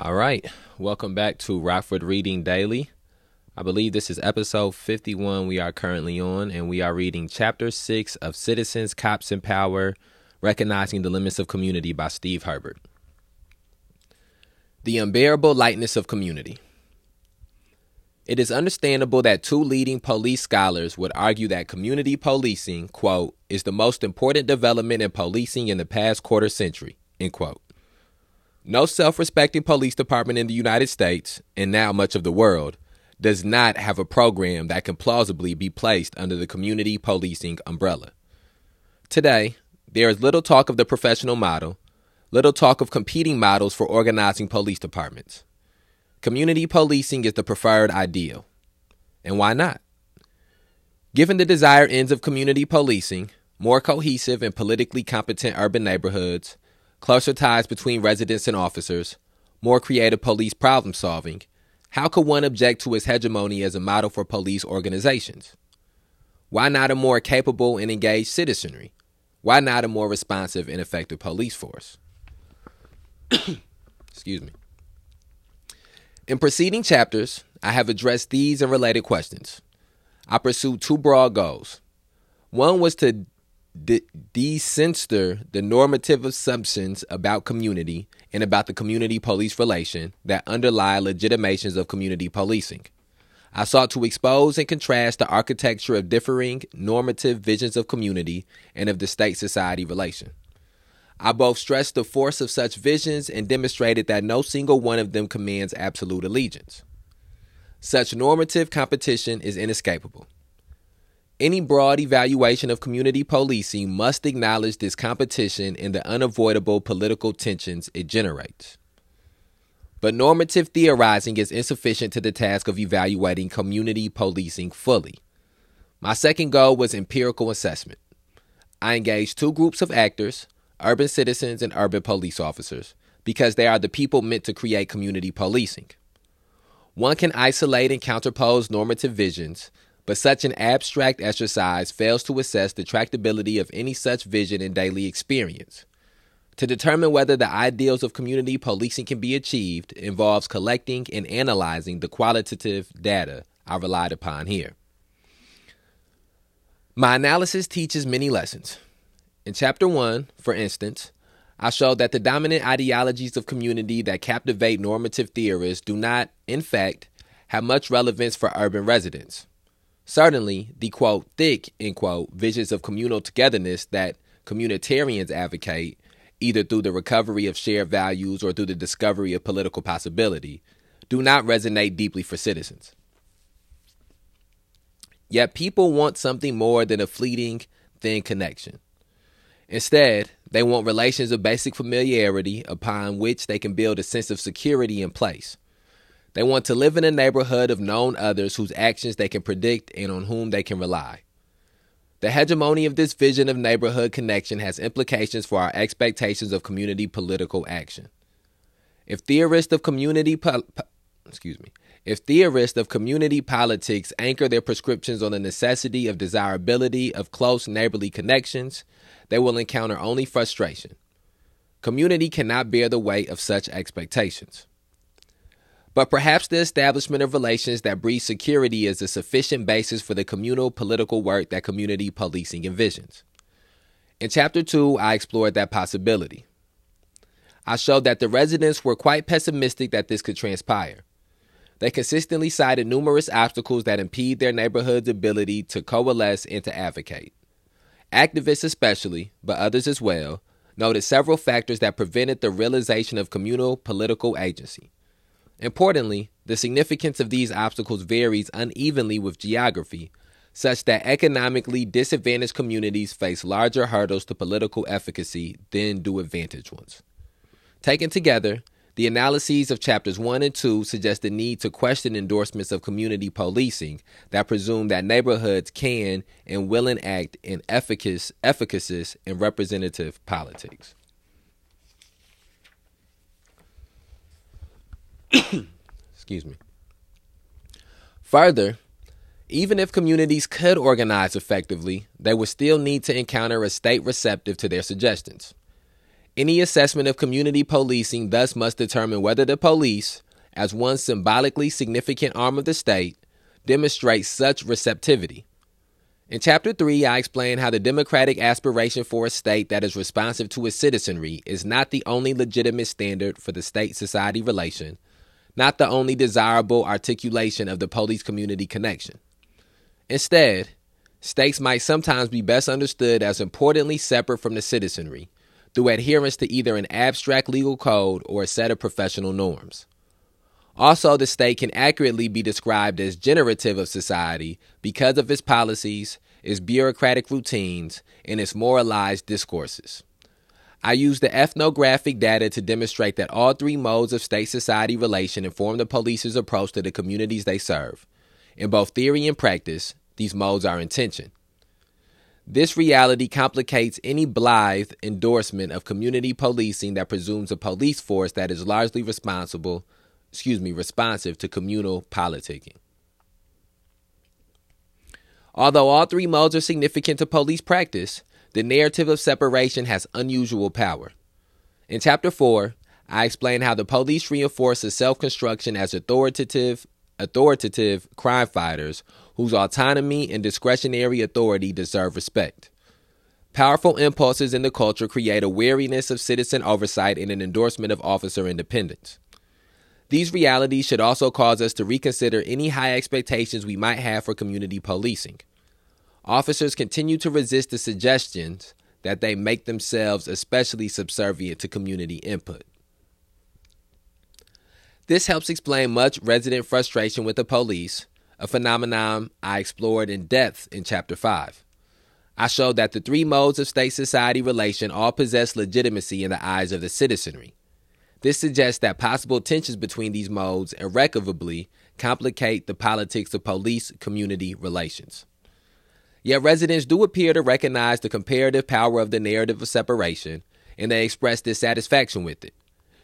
All right. Welcome back to Rockford Reading Daily. I believe this is episode 51 we are currently on, and we are reading chapter 6 of Citizens, Cops, and Power Recognizing the Limits of Community by Steve Herbert. The Unbearable Lightness of Community. It is understandable that two leading police scholars would argue that community policing, quote, is the most important development in policing in the past quarter century, end quote. No self respecting police department in the United States, and now much of the world, does not have a program that can plausibly be placed under the community policing umbrella. Today, there is little talk of the professional model, little talk of competing models for organizing police departments. Community policing is the preferred ideal. And why not? Given the desired ends of community policing, more cohesive and politically competent urban neighborhoods, closer ties between residents and officers, more creative police problem solving, how could one object to its hegemony as a model for police organizations? Why not a more capable and engaged citizenry? Why not a more responsive and effective police force? Excuse me. In preceding chapters, I have addressed these and related questions. I pursued two broad goals. One was to de- decensor the normative assumptions about community and about the community police relation that underlie legitimations of community policing. I sought to expose and contrast the architecture of differing normative visions of community and of the state society relation. I both stressed the force of such visions and demonstrated that no single one of them commands absolute allegiance. Such normative competition is inescapable. Any broad evaluation of community policing must acknowledge this competition and the unavoidable political tensions it generates. But normative theorizing is insufficient to the task of evaluating community policing fully. My second goal was empirical assessment. I engaged two groups of actors urban citizens and urban police officers because they are the people meant to create community policing. One can isolate and counterpose normative visions but such an abstract exercise fails to assess the tractability of any such vision in daily experience. To determine whether the ideals of community policing can be achieved involves collecting and analyzing the qualitative data I relied upon here. My analysis teaches many lessons. In Chapter 1, for instance, I showed that the dominant ideologies of community that captivate normative theorists do not, in fact, have much relevance for urban residents. Certainly, the quote, thick, end quote, visions of communal togetherness that communitarians advocate, either through the recovery of shared values or through the discovery of political possibility, do not resonate deeply for citizens. Yet people want something more than a fleeting, thin connection. Instead, they want relations of basic familiarity upon which they can build a sense of security in place. They want to live in a neighborhood of known others whose actions they can predict and on whom they can rely. The hegemony of this vision of neighborhood connection has implications for our expectations of community political action. If theorists of community po- po- excuse me, if theorists of community politics anchor their prescriptions on the necessity of desirability of close neighborly connections, they will encounter only frustration. Community cannot bear the weight of such expectations. But perhaps the establishment of relations that breed security is a sufficient basis for the communal political work that community policing envisions. In Chapter 2, I explored that possibility. I showed that the residents were quite pessimistic that this could transpire. They consistently cited numerous obstacles that impede their neighborhood's ability to coalesce and to advocate. Activists, especially, but others as well, noted several factors that prevented the realization of communal political agency. Importantly, the significance of these obstacles varies unevenly with geography, such that economically disadvantaged communities face larger hurdles to political efficacy than do advantaged ones. Taken together, the analyses of chapters 1 and 2 suggest the need to question endorsements of community policing that presume that neighborhoods can and will enact in efficacious, efficacious and representative politics. Excuse me. Further, even if communities could organize effectively, they would still need to encounter a state receptive to their suggestions. Any assessment of community policing thus must determine whether the police, as one symbolically significant arm of the state, demonstrates such receptivity. In Chapter 3, I explain how the democratic aspiration for a state that is responsive to its citizenry is not the only legitimate standard for the state society relation, not the only desirable articulation of the police community connection. Instead, states might sometimes be best understood as importantly separate from the citizenry through adherence to either an abstract legal code or a set of professional norms. Also, the state can accurately be described as generative of society because of its policies, its bureaucratic routines, and its moralized discourses. I use the ethnographic data to demonstrate that all three modes of state society relation inform the police's approach to the communities they serve. In both theory and practice, these modes are in tension. This reality complicates any blithe endorsement of community policing that presumes a police force that is largely responsible, excuse me, responsive to communal politicking. Although all three modes are significant to police practice, the narrative of separation has unusual power. In chapter 4, I explain how the police reinforces self-construction as authoritative authoritative crime fighters whose autonomy and discretionary authority deserve respect. Powerful impulses in the culture create a wariness of citizen oversight and an endorsement of officer independence. These realities should also cause us to reconsider any high expectations we might have for community policing. Officers continue to resist the suggestions that they make themselves especially subservient to community input. This helps explain much resident frustration with the police, a phenomenon I explored in depth in Chapter 5. I showed that the three modes of state society relation all possess legitimacy in the eyes of the citizenry. This suggests that possible tensions between these modes irrecoverably complicate the politics of police community relations. Yet residents do appear to recognize the comparative power of the narrative of separation, and they express dissatisfaction with it.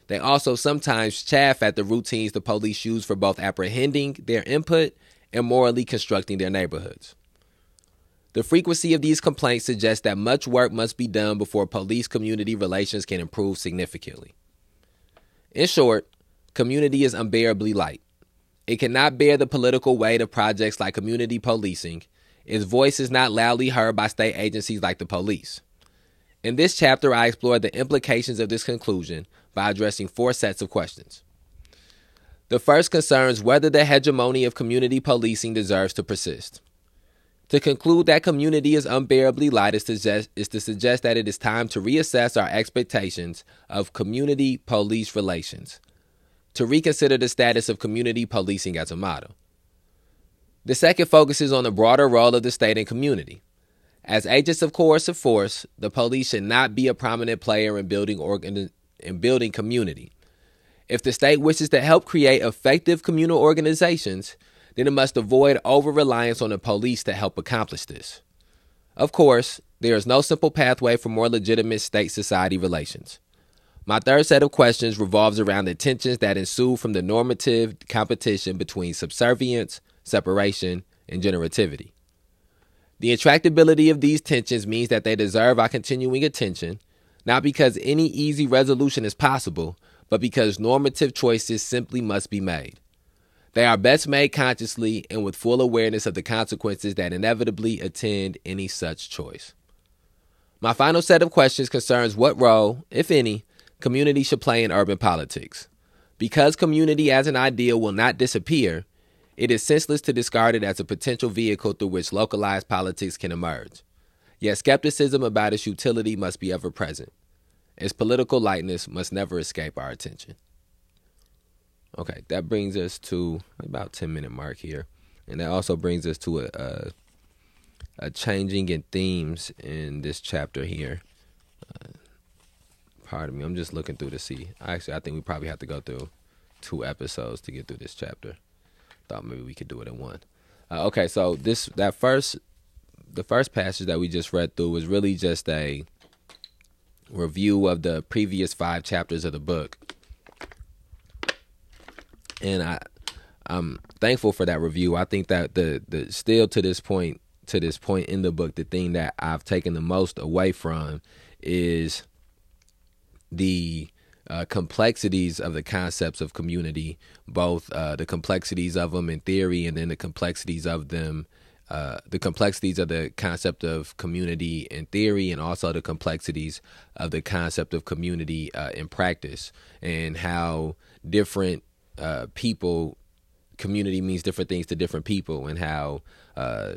They also sometimes chaff at the routines the police use for both apprehending their input and morally constructing their neighborhoods. The frequency of these complaints suggests that much work must be done before police community relations can improve significantly. In short, community is unbearably light. It cannot bear the political weight of projects like community policing. Its voice is not loudly heard by state agencies like the police. In this chapter, I explore the implications of this conclusion by addressing four sets of questions. The first concerns whether the hegemony of community policing deserves to persist. To conclude that community is unbearably light is suggest, is to suggest that it is time to reassess our expectations of community police relations, to reconsider the status of community policing as a model. The second focuses on the broader role of the state and community. As agents of coercive force, the police should not be a prominent player in building organ- in building community. If the state wishes to help create effective communal organizations, then it must avoid over reliance on the police to help accomplish this. Of course, there is no simple pathway for more legitimate state society relations. My third set of questions revolves around the tensions that ensue from the normative competition between subservience, separation, and generativity. The intractability of these tensions means that they deserve our continuing attention not because any easy resolution is possible, but because normative choices simply must be made. They are best made consciously and with full awareness of the consequences that inevitably attend any such choice. My final set of questions concerns what role, if any, community should play in urban politics. Because community as an ideal will not disappear, it is senseless to discard it as a potential vehicle through which localized politics can emerge. Yet skepticism about its utility must be ever present. Its political lightness must never escape our attention. Okay, that brings us to about 10 minute mark here. And that also brings us to a, a, a changing in themes in this chapter here. Uh, pardon me, I'm just looking through to see. Actually, I think we probably have to go through two episodes to get through this chapter. Thought maybe we could do it in one. Uh, okay, so this that first the first passage that we just read through was really just a review of the previous five chapters of the book. And I I'm thankful for that review. I think that the the still to this point to this point in the book, the thing that I've taken the most away from is the uh, complexities of the concepts of community, both uh, the complexities of them in theory and then the complexities of them, uh, the complexities of the concept of community in theory, and also the complexities of the concept of community uh, in practice, and how different uh, people, community means different things to different people, and how uh,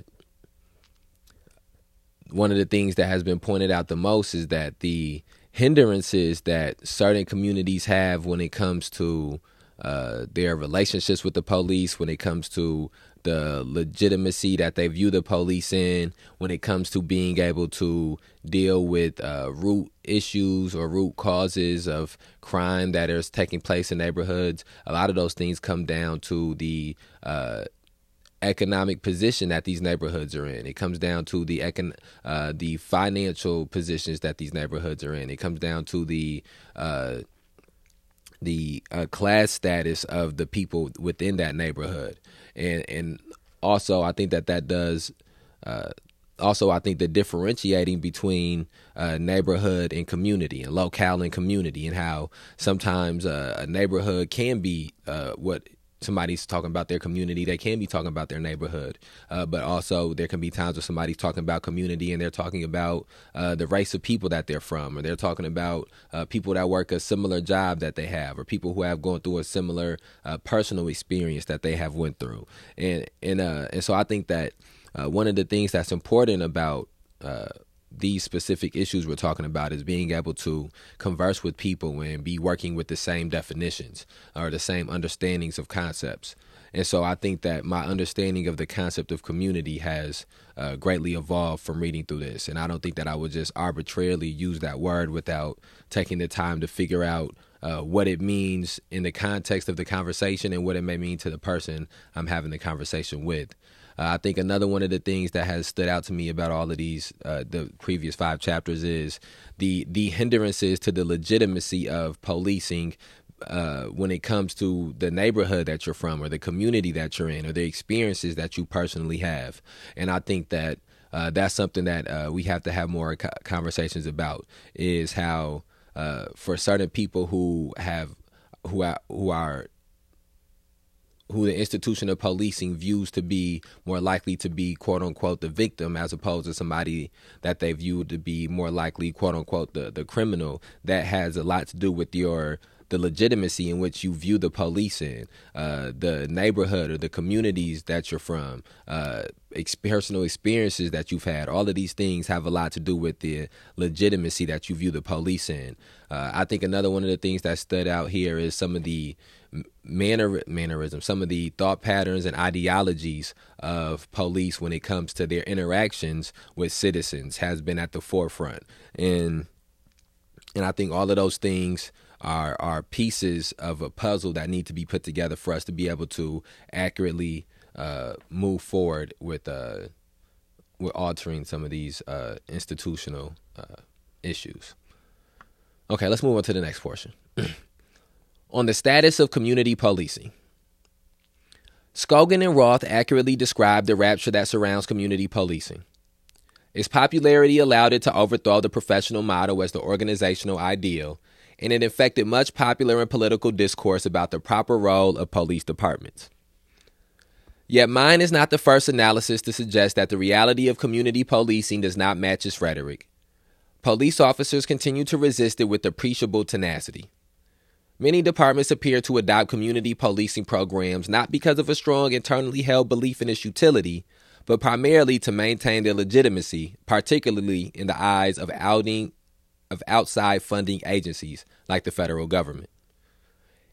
one of the things that has been pointed out the most is that the hindrances that certain communities have when it comes to uh, their relationships with the police, when it comes to the legitimacy that they view the police in, when it comes to being able to deal with uh, root issues or root causes of crime that is taking place in neighborhoods. A lot of those things come down to the uh, economic position that these neighborhoods are in. It comes down to the econ- uh, the financial positions that these neighborhoods are in. It comes down to the uh, the uh, class status of the people within that neighborhood, and and also I think that that does. Uh, also, I think the differentiating between uh, neighborhood and community, and locale and community, and how sometimes uh, a neighborhood can be what somebody's talking about their community, they can be talking about their neighborhood. Uh, but also, there can be times where somebody's talking about community and they're talking about uh, the race of people that they're from, or they're talking about uh, people that work a similar job that they have, or people who have gone through a similar uh, personal experience that they have went through. And and uh, and so I think that uh, one of the things that's important about these specific issues we're talking about is being able to converse with people and be working with the same definitions or the same understandings of concepts. And so I think that my understanding of the concept of community has uh, greatly evolved from reading through this. And I don't think that I would just arbitrarily use that word without taking the time to figure out uh, what it means in the context of the conversation and what it may mean to the person I'm having the conversation with. Uh, I think another one of the things that has stood out to me about all of these, uh, the previous five chapters, is the the hindrances to the legitimacy of policing uh, when it comes to the neighborhood that you're from or the community that you're in or the experiences that you personally have. And I think that uh, that's something that uh, we have to have more co- conversations about is how uh, for certain people who have who are, who are who the institution of policing views to be more likely to be quote unquote the victim as opposed to somebody that they view to be more likely quote unquote the, the criminal that has a lot to do with your the legitimacy in which you view the police in, uh, the neighborhood or the communities that you're from, uh, ex- personal experiences that you've had. All of these things have a lot to do with the legitimacy that you view the police in. Uh, I think another one of the things that stood out here is some of the manner mannerisms, some of the thought patterns and ideologies of police when it comes to their interactions with citizens has been at the forefront, and and I think all of those things are are pieces of a puzzle that need to be put together for us to be able to accurately uh, move forward with uh, with altering some of these uh, institutional uh, issues. Okay, let's move on to the next portion. on the status of community policing. Skogan and Roth accurately described the rapture that surrounds community policing. Its popularity allowed it to overthrow the professional model as the organizational ideal, and it infected much popular and political discourse about the proper role of police departments. Yet mine is not the first analysis to suggest that the reality of community policing does not match its rhetoric. Police officers continue to resist it with appreciable tenacity. Many departments appear to adopt community policing programs not because of a strong internally held belief in its utility, but primarily to maintain their legitimacy, particularly in the eyes of outing of outside funding agencies like the federal government.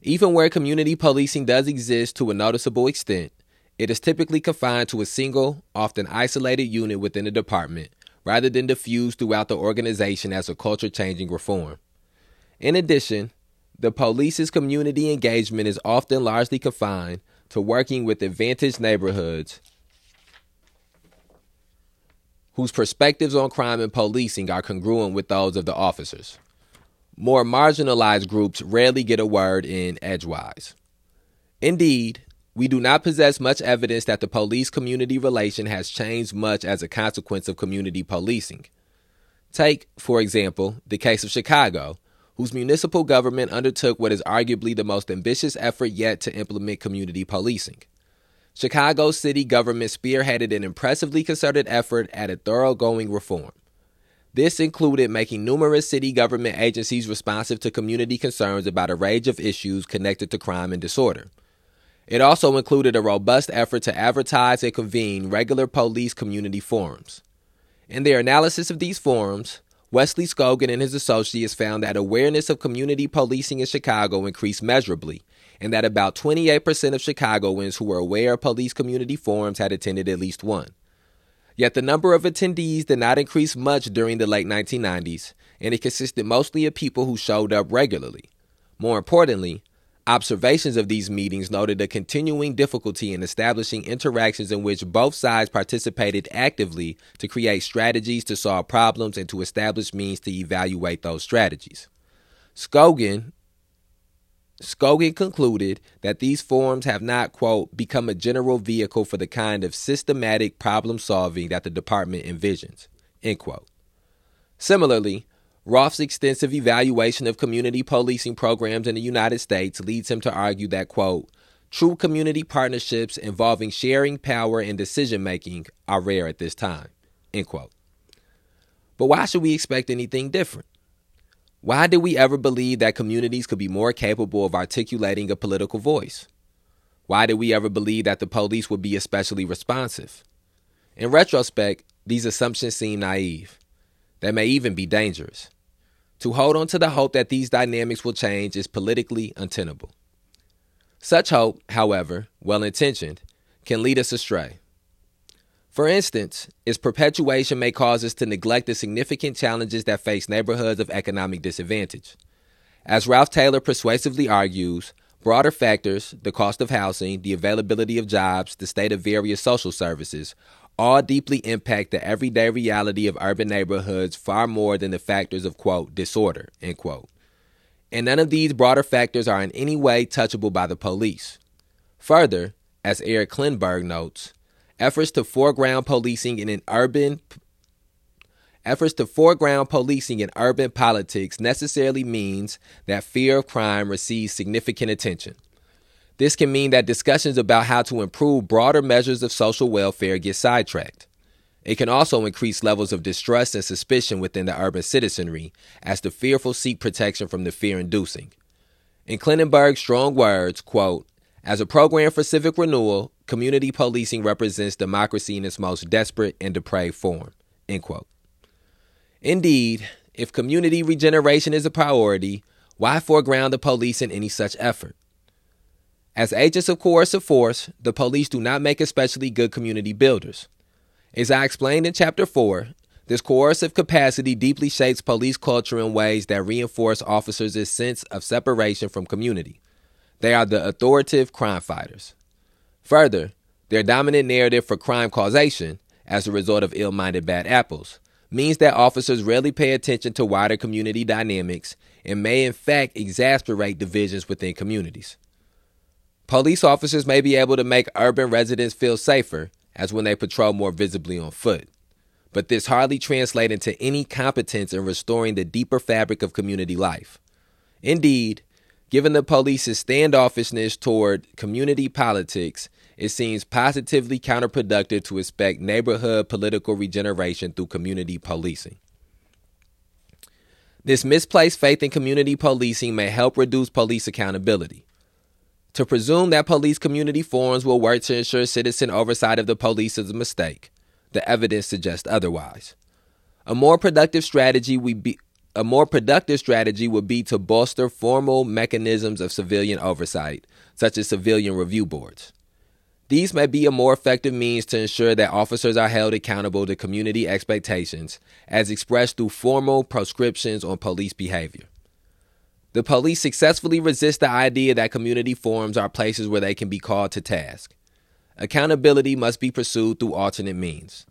Even where community policing does exist to a noticeable extent, it is typically confined to a single, often isolated unit within a department, rather than diffused throughout the organization as a culture changing reform. In addition, the police's community engagement is often largely confined to working with advantaged neighborhoods whose perspectives on crime and policing are congruent with those of the officers. More marginalized groups rarely get a word in edgewise. Indeed, we do not possess much evidence that the police community relation has changed much as a consequence of community policing. Take, for example, the case of Chicago, whose municipal government undertook what is arguably the most ambitious effort yet to implement community policing. Chicago city government spearheaded an impressively concerted effort at a thoroughgoing reform. This included making numerous city government agencies responsive to community concerns about a range of issues connected to crime and disorder. It also included a robust effort to advertise and convene regular police community forums. In their analysis of these forums, Wesley Skogan and his associates found that awareness of community policing in Chicago increased measurably, and that about 28% of Chicagoans who were aware of police community forums had attended at least one. Yet the number of attendees did not increase much during the late 1990s, and it consisted mostly of people who showed up regularly. More importantly, Observations of these meetings noted a continuing difficulty in establishing interactions in which both sides participated actively to create strategies to solve problems and to establish means to evaluate those strategies. Skogan concluded that these forums have not, quote, become a general vehicle for the kind of systematic problem solving that the department envisions, end quote. Similarly, Roth's extensive evaluation of community policing programs in the United States leads him to argue that, quote, true community partnerships involving sharing power and decision making are rare at this time, end quote. But why should we expect anything different? Why did we ever believe that communities could be more capable of articulating a political voice? Why did we ever believe that the police would be especially responsive? In retrospect, these assumptions seem naive. They may even be dangerous. To hold on to the hope that these dynamics will change is politically untenable. Such hope, however, well intentioned, can lead us astray. For instance, its perpetuation may cause us to neglect the significant challenges that face neighborhoods of economic disadvantage. As Ralph Taylor persuasively argues, broader factors, the cost of housing, the availability of jobs, the state of various social services, all deeply impact the everyday reality of urban neighborhoods far more than the factors of, quote, disorder, end quote. And none of these broader factors are in any way touchable by the police. Further, as Eric Klinenberg notes, efforts to foreground policing in an urban efforts to foreground policing in urban politics necessarily means that fear of crime receives significant attention. This can mean that discussions about how to improve broader measures of social welfare get sidetracked. It can also increase levels of distrust and suspicion within the urban citizenry as the fearful seek protection from the fear inducing. In Klinenberg's strong words, quote, as a program for civic renewal, community policing represents democracy in its most desperate and depraved form. End quote. Indeed, if community regeneration is a priority, why foreground the police in any such effort? As agents of coercive force, the police do not make especially good community builders. As I explained in Chapter 4, this coercive capacity deeply shapes police culture in ways that reinforce officers' sense of separation from community. They are the authoritative crime fighters. Further, their dominant narrative for crime causation, as a result of ill minded bad apples, means that officers rarely pay attention to wider community dynamics and may in fact exasperate divisions within communities. Police officers may be able to make urban residents feel safer, as when they patrol more visibly on foot. But this hardly translates into any competence in restoring the deeper fabric of community life. Indeed, given the police's standoffishness toward community politics, it seems positively counterproductive to expect neighborhood political regeneration through community policing. This misplaced faith in community policing may help reduce police accountability. To presume that police community forums will work to ensure citizen oversight of the police is a mistake. The evidence suggests otherwise. A more productive strategy would be a more productive strategy would be to bolster formal mechanisms of civilian oversight, such as civilian review boards. These may be a more effective means to ensure that officers are held accountable to community expectations as expressed through formal proscriptions on police behavior. The police successfully resist the idea that community forums are places where they can be called to task. Accountability must be pursued through alternate means.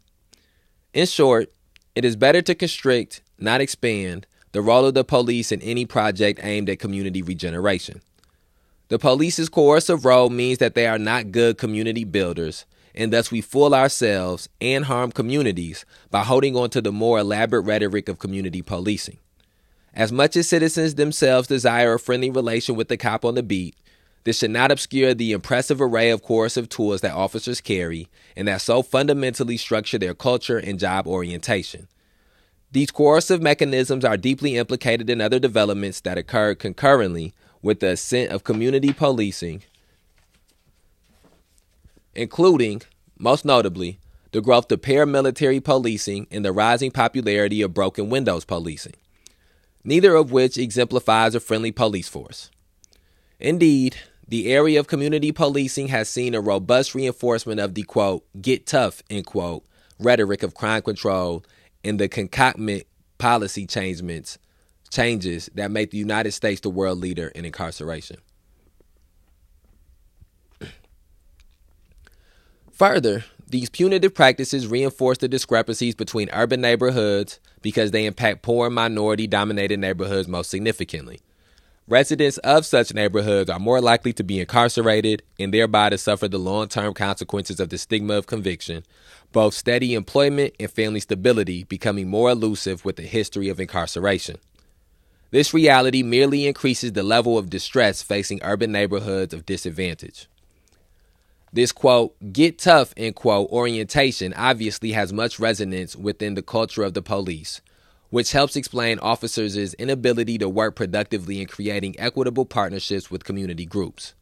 In short, it is better to constrict, not expand, the role of the police in any project aimed at community regeneration. The police's coercive role means that they are not good community builders, and thus we fool ourselves and harm communities by holding on to the more elaborate rhetoric of community policing. As much as citizens themselves desire a friendly relation with the cop on the beat, this should not obscure the impressive array of coercive tools that officers carry and that so fundamentally structure their culture and job orientation. These coercive mechanisms are deeply implicated in other developments that occurred concurrently with the ascent of community policing, including, most notably, the growth of paramilitary policing and the rising popularity of broken windows policing, neither of which exemplifies a friendly police force. Indeed, the area of community policing has seen a robust reinforcement of the quote, get tough, end quote, rhetoric of crime control and the concomitant policy changements, changes that make the United States the world leader in incarceration. Further, these punitive practices reinforce the discrepancies between urban neighborhoods because they impact poor minority dominated neighborhoods most significantly. Residents of such neighborhoods are more likely to be incarcerated and thereby to suffer the long term consequences of the stigma of conviction, both steady employment and family stability becoming more elusive with the history of incarceration. This reality merely increases the level of distress facing urban neighborhoods of disadvantage. This quote, get tough, end quote, orientation obviously has much resonance within the culture of the police, which helps explain officers' inability to work productively in creating equitable partnerships with community groups.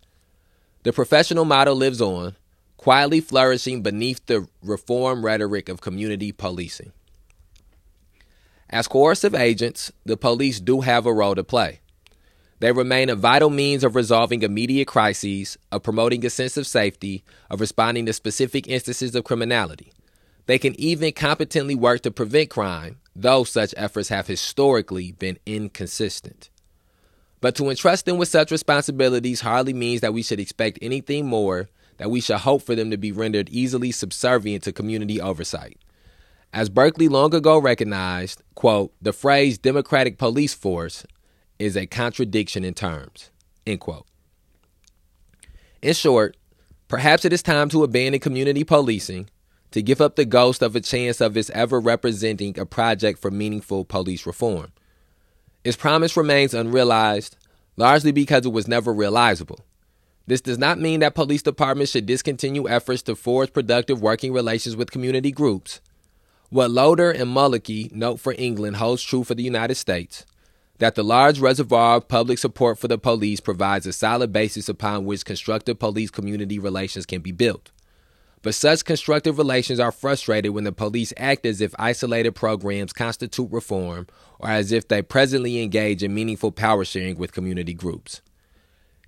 The professional model lives on, quietly flourishing beneath the reform rhetoric of community policing. As coercive agents, the police do have a role to play. They remain a vital means of resolving immediate crises, of promoting a sense of safety, of responding to specific instances of criminality. They can even competently work to prevent crime, though such efforts have historically been inconsistent. But to entrust them with such responsibilities hardly means that we should expect anything more, that we should hope for them to be rendered easily subservient to community oversight. As Berkley long ago recognized, quote, the phrase democratic police force is a contradiction in terms. End quote. In short, perhaps it is time to abandon community policing, to give up the ghost of a chance of its ever representing a project for meaningful police reform. Its promise remains unrealized, largely because it was never realizable. This does not mean that police departments should discontinue efforts to forge productive working relations with community groups. What Loader and Mulcahy note for England holds true for the United States that the large reservoir of public support for the police provides a solid basis upon which constructive police community relations can be built. But such constructive relations are frustrated when the police act as if isolated programs constitute reform or as if they presently engage in meaningful power sharing with community groups.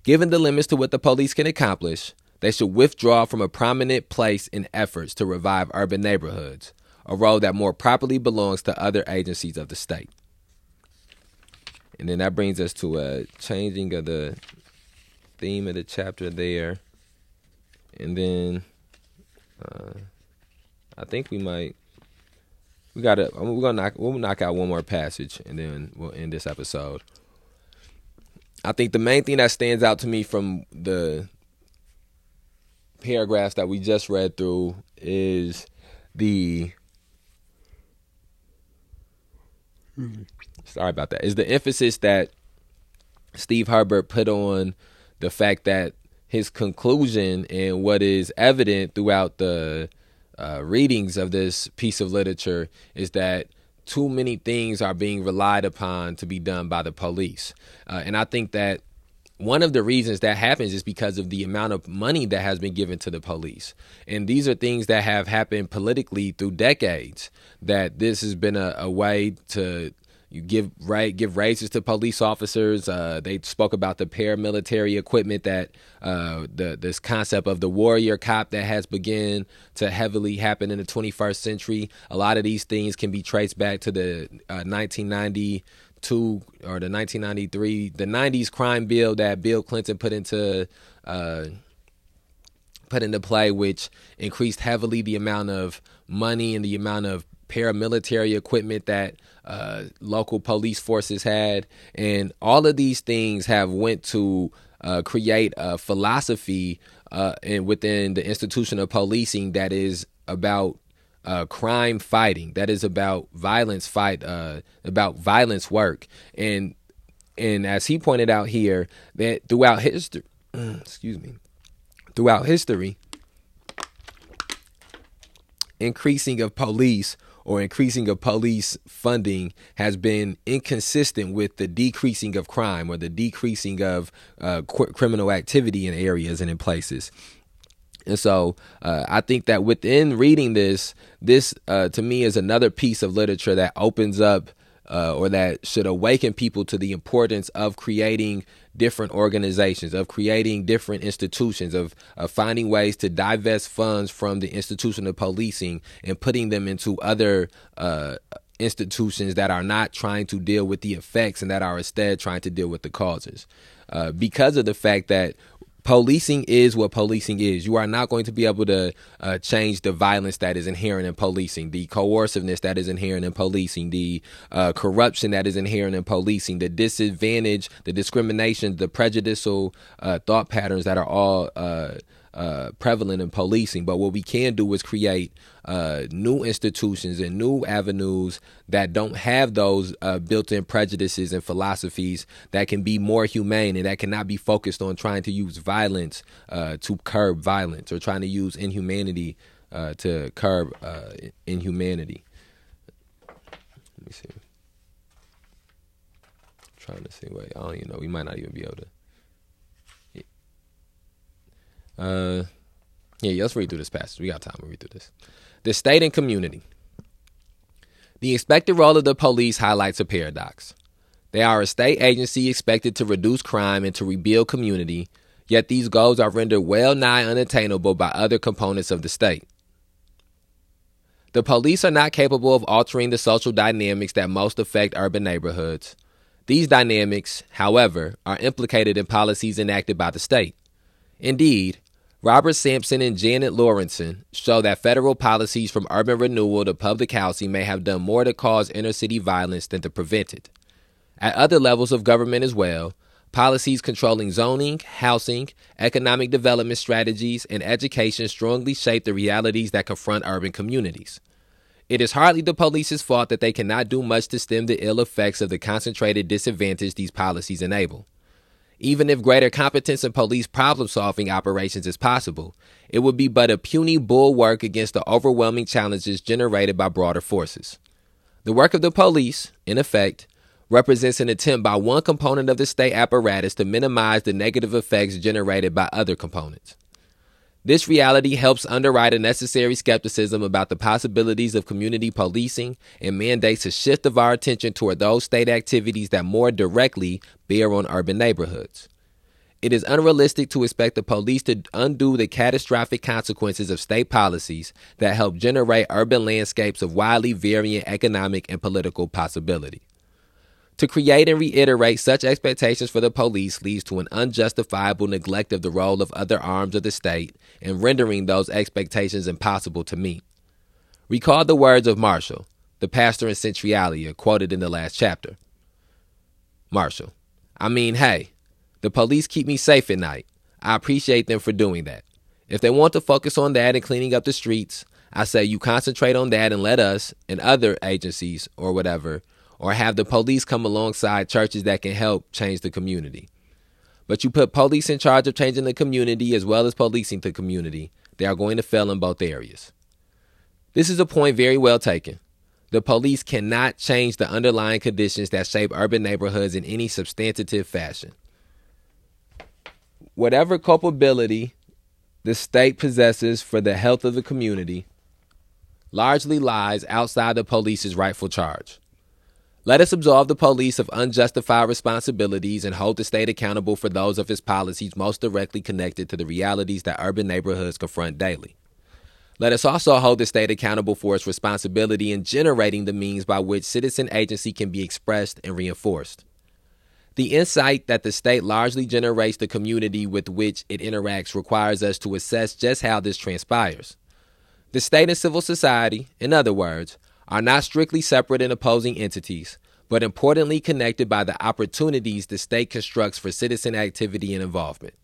Given the limits to what the police can accomplish, they should withdraw from a prominent place in efforts to revive urban neighborhoods, a role that more properly belongs to other agencies of the state. And then that brings us to a changing of the theme of the chapter there. And then uh, I think we might we gotta we're gonna knock we'll knock out one more passage and then we'll end this episode. I think the main thing that stands out to me from the paragraphs that we just read through is the sorry about that, is the emphasis that Steve Herbert put on the fact that his conclusion and what is evident throughout the uh, readings of this piece of literature is that too many things are being relied upon to be done by the police. Uh, and I think that one of the reasons that happens is because of the amount of money that has been given to the police. And these are things that have happened politically through decades, that this has been a, a way to you give right give raises to police officers. Uh, they spoke about the paramilitary equipment that uh, the this concept of the warrior cop that has begun to heavily happen in the 21st century. A lot of these things can be traced back to the uh, 1992 or the 1993 the 90s crime bill that Bill Clinton put into uh, put into play, which increased heavily the amount of money and the amount of paramilitary equipment that uh, local police forces had, and all of these things have went to uh, create a philosophy uh, and within the institution of policing that is about uh, crime fighting. That is about violence fight, uh, about violence work. And and as he pointed out here, that throughout history, excuse me, throughout history, increasing of police or increasing of police funding has been inconsistent with the decreasing of crime or the decreasing of uh, qu- criminal activity in areas and in places. And so uh, I think that within reading this, this uh, to me is another piece of literature that opens up uh, or that should awaken people to the importance of creating different organizations, of creating different institutions, of, of finding ways to divest funds from the institution of policing and putting them into other uh, institutions that are not trying to deal with the effects and that are instead trying to deal with the causes. Uh, because of the fact that policing is what policing is. You are not going to be able to uh, change the violence that is inherent in policing, the coerciveness that is inherent in policing, the uh, corruption that is inherent in policing, the disadvantage, the discrimination, the prejudicial uh, thought patterns that are all uh, prevalent in policing. But what we can do is create uh, new institutions and new avenues that don't have those uh, built-in prejudices and philosophies that can be more humane and that cannot be focused on trying to use violence uh, to curb violence or trying to use inhumanity uh, to curb uh, inhumanity. Let me see. I'm trying to see. Wait, I don't even know. We might not even be able to. Uh, yeah, let's read through this passage. We got time to read through this. The state and community. The expected role of the police highlights a paradox. They are a state agency expected to reduce crime and to rebuild community, yet these goals are rendered well nigh unattainable by other components of the state. The police are not capable of altering the social dynamics that most affect urban neighborhoods. These dynamics, however, are implicated in policies enacted by the state. Indeed, Robert Sampson and Janet Lauritsen show that federal policies from urban renewal to public housing may have done more to cause inner city violence than to prevent it. At other levels of government as well, policies controlling zoning, housing, economic development strategies, and education strongly shape the realities that confront urban communities. It is hardly the police's fault that they cannot do much to stem the ill effects of the concentrated disadvantage these policies enable. Even if greater competence in police problem solving operations is possible, it would be but a puny bulwark against the overwhelming challenges generated by broader forces. The work of the police, in effect, represents an attempt by one component of the state apparatus to minimize the negative effects generated by other components. This reality helps underwrite a necessary skepticism about the possibilities of community policing and mandates a shift of our attention toward those state activities that more directly bear on urban neighborhoods. It is unrealistic to expect the police to undo the catastrophic consequences of state policies that help generate urban landscapes of widely varying economic and political possibility. To create and reiterate such expectations for the police leads to an unjustifiable neglect of the role of other arms of the state and rendering those expectations impossible to meet. Recall the words of Marshall, the pastor in Centralia, quoted in the last chapter. Marshall, I mean, hey, the police keep me safe at night. I appreciate them for doing that. If they want to focus on that and cleaning up the streets, I say you concentrate on that and let us and other agencies or whatever or have the police come alongside churches that can help change the community. But you put police in charge of changing the community as well as policing the community, they are going to fail in both areas. This is a point very well taken. The police cannot change the underlying conditions that shape urban neighborhoods in any substantive fashion. Whatever culpability the state possesses for the health of the community largely lies outside the police's rightful charge. Let us absolve the police of unjustified responsibilities and hold the state accountable for those of its policies most directly connected to the realities that urban neighborhoods confront daily. Let us also hold the state accountable for its responsibility in generating the means by which citizen agency can be expressed and reinforced. The insight that the state largely generates the community with which it interacts requires us to assess just how this transpires. The state and civil society, in other words, are not strictly separate and opposing entities, but importantly connected by the opportunities the state constructs for citizen activity and involvement.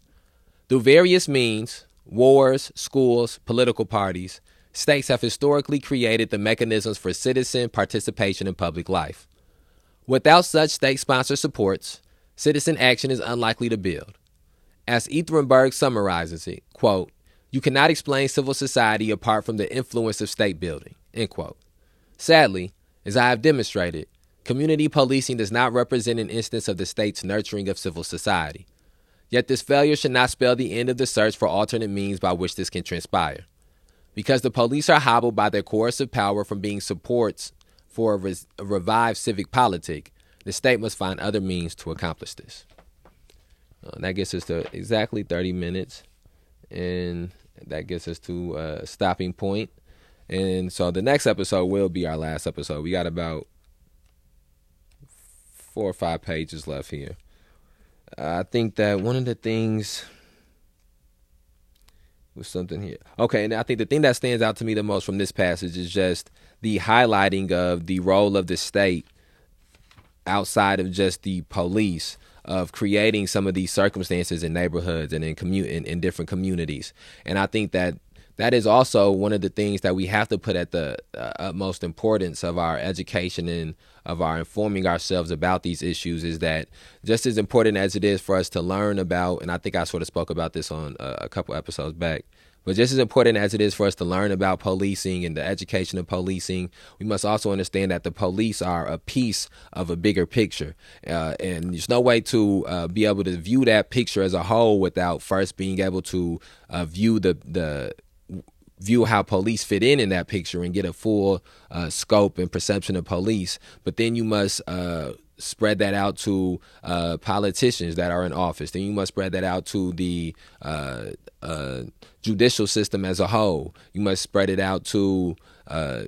Through various means, wars, schools, political parties, states have historically created the mechanisms for citizen participation in public life. Without such state sponsored supports, citizen action is unlikely to build. As Ehrenberg summarizes it, quote, you cannot explain civil society apart from the influence of state building, end quote. Sadly, as I have demonstrated, community policing does not represent an instance of the state's nurturing of civil society. Yet this failure should not spell the end of the search for alternate means by which this can transpire. Because the police are hobbled by their coercive power from being supports for a, res- a revived civic politic, the state must find other means to accomplish this. Uh, that gets us to exactly 30 minutes, and that gets us to a stopping point. And so the next episode will be our last episode. We got about four or five pages left here. I think that one of the things was something here. Okay, and I think the thing that stands out to me the most from this passage is just the highlighting of the role of the state outside of just the police of creating some of these circumstances in neighborhoods and in commu- in, in different communities. And I think that that is also one of the things that we have to put at the uh, utmost importance of our education and of our informing ourselves about these issues is that just as important as it is for us to learn about and i think i sort of spoke about this on a, a couple episodes back but just as important as it is for us to learn about policing and the education of policing, we must also understand that the police are a piece of a bigger picture. Uh, and there's no way to uh, be able to view that picture as a whole without first being able to uh, view the, the view how police fit in in that picture and get a full uh, scope and perception of police. But then you must uh, spread that out to uh, politicians that are in office. Then you must spread that out to the uh, uh, judicial system as a whole. You must spread it out to uh,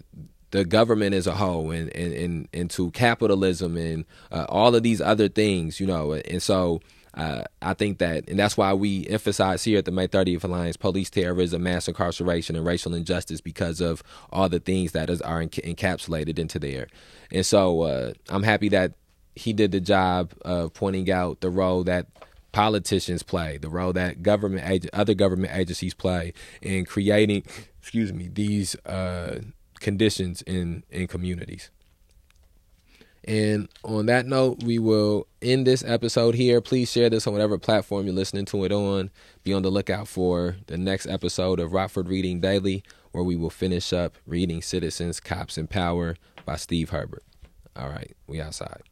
the government as a whole and, and, and, and to capitalism and all of these other things, you know. And so uh, I think that, and that's why we emphasize here at the May 30th Alliance police terrorism, mass incarceration, and racial injustice because of all the things that is, are enc- encapsulated into there. And so uh, I'm happy that he did the job of pointing out the role that politicians play, the role that government ag- other government agencies play in creating, excuse me, these uh, conditions in in communities. And on that note, we will end this episode here. Please share this on whatever platform you're listening to it on. Be on the lookout for the next episode of Rockford Reading Daily, where we will finish up reading Citizens, Cops, and Power by Steve Herbert. All right, we outside.